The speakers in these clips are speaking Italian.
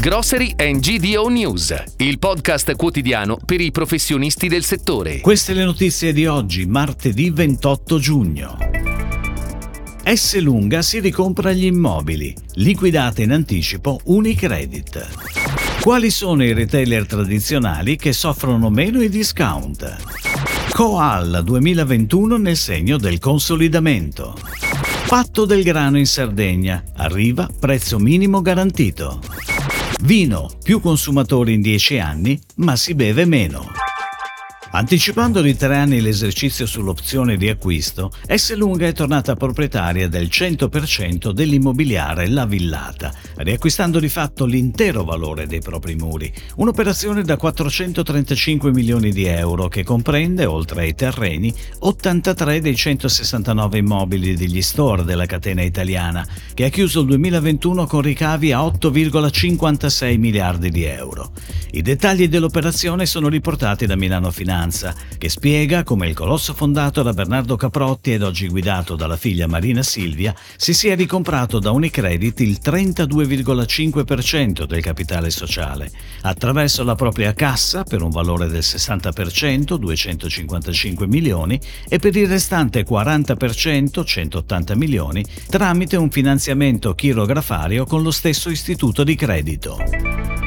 Grocery and GDO News, il podcast quotidiano per i professionisti del settore. Queste le notizie di oggi, martedì 28 giugno. S Lunga si ricompra gli immobili, liquidate in anticipo Unicredit. Quali sono i retailer tradizionali che soffrono meno i discount? Coal 2021 nel segno del consolidamento. Patto del grano in Sardegna. Arriva prezzo minimo garantito. Vino, più consumatori in 10 anni, ma si beve meno. Anticipando di tre anni l'esercizio sull'opzione di acquisto, S. Lunga è tornata proprietaria del 100% dell'immobiliare La Villata, riacquistando di fatto l'intero valore dei propri muri. Un'operazione da 435 milioni di euro che comprende, oltre ai terreni, 83 dei 169 immobili degli store della catena italiana, che ha chiuso il 2021 con ricavi a 8,56 miliardi di euro. I dettagli dell'operazione sono riportati da Milano Finanza, che spiega come il colosso fondato da Bernardo Caprotti ed oggi guidato dalla figlia Marina Silvia si sia ricomprato da Unicredit il 32,5% del capitale sociale, attraverso la propria cassa per un valore del 60%, 255 milioni, e per il restante 40%, 180 milioni, tramite un finanziamento chirografario con lo stesso istituto di credito.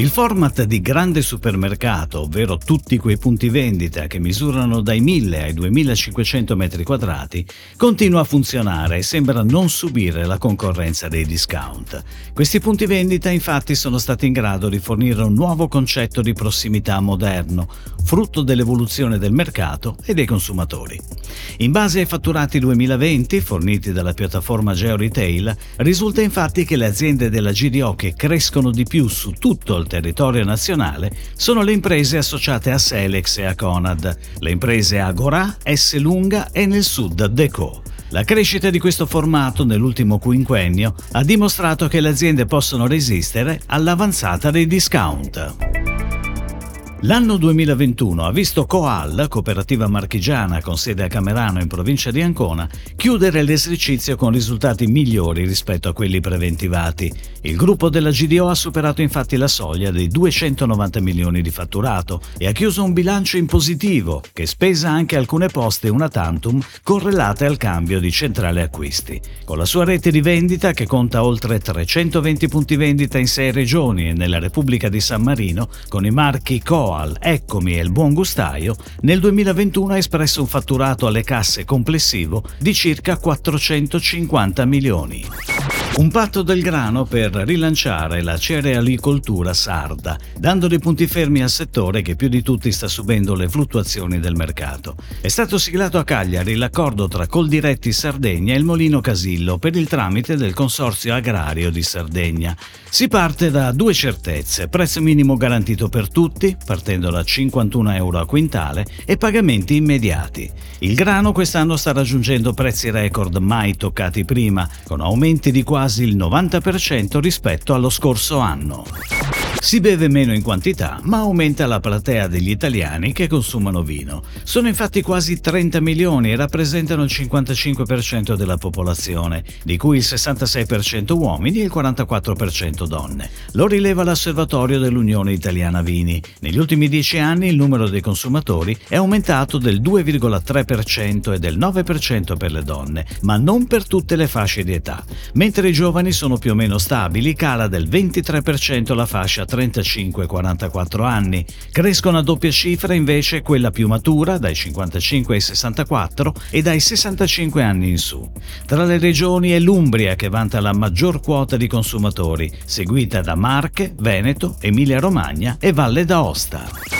Il format di grande supermercato, ovvero tutti quei punti vendita che misurano dai 1000 ai 2500 metri quadrati, continua a funzionare e sembra non subire la concorrenza dei discount. Questi punti vendita infatti sono stati in grado di fornire un nuovo concetto di prossimità moderno, frutto dell'evoluzione del mercato e dei consumatori. In base ai fatturati 2020 forniti dalla piattaforma GeoRetail, risulta infatti che le aziende della GDO che crescono di più su tutto il territorio nazionale sono le imprese associate a Selex e a Conad, le imprese Agora, S Lunga e nel sud Deco. La crescita di questo formato nell'ultimo quinquennio ha dimostrato che le aziende possono resistere all'avanzata dei discount. L'anno 2021 ha visto Coal, cooperativa marchigiana con sede a Camerano in provincia di Ancona, chiudere l'esercizio con risultati migliori rispetto a quelli preventivati. Il gruppo della GDO ha superato infatti la soglia dei 290 milioni di fatturato e ha chiuso un bilancio in positivo che spesa anche alcune poste una tantum correlate al cambio di centrale acquisti. Con la sua rete di vendita che conta oltre 320 punti vendita in 6 regioni e nella Repubblica di San Marino, con i marchi Coal Coal, Eccomi e il Buon Gustaio, nel 2021 ha espresso un fatturato alle casse complessivo di circa 450 milioni. Un patto del grano per rilanciare la cerealicoltura sarda, dando dei punti fermi al settore che più di tutti sta subendo le fluttuazioni del mercato. È stato siglato a Cagliari l'accordo tra Coldiretti Sardegna e il Molino Casillo per il tramite del Consorzio Agrario di Sardegna. Si parte da due certezze, prezzo minimo garantito per tutti, partendo da 51 euro a quintale, e pagamenti immediati. Il grano quest'anno sta raggiungendo prezzi record mai toccati prima, con aumenti di quasi il 90% rispetto allo scorso anno. Si beve meno in quantità, ma aumenta la platea degli italiani che consumano vino. Sono infatti quasi 30 milioni e rappresentano il 55% della popolazione, di cui il 66% uomini e il 44% donne. Lo rileva l'Osservatorio dell'Unione Italiana Vini. Negli ultimi 10 anni il numero dei consumatori è aumentato del 2,3% e del 9% per le donne, ma non per tutte le fasce di età. Mentre i giovani sono più o meno stabili, cala del 23% la fascia 35-44 anni. Crescono a doppia cifra invece quella più matura, dai 55 ai 64 e dai 65 anni in su. Tra le regioni è l'Umbria che vanta la maggior quota di consumatori, seguita da Marche, Veneto, Emilia-Romagna e Valle d'Aosta.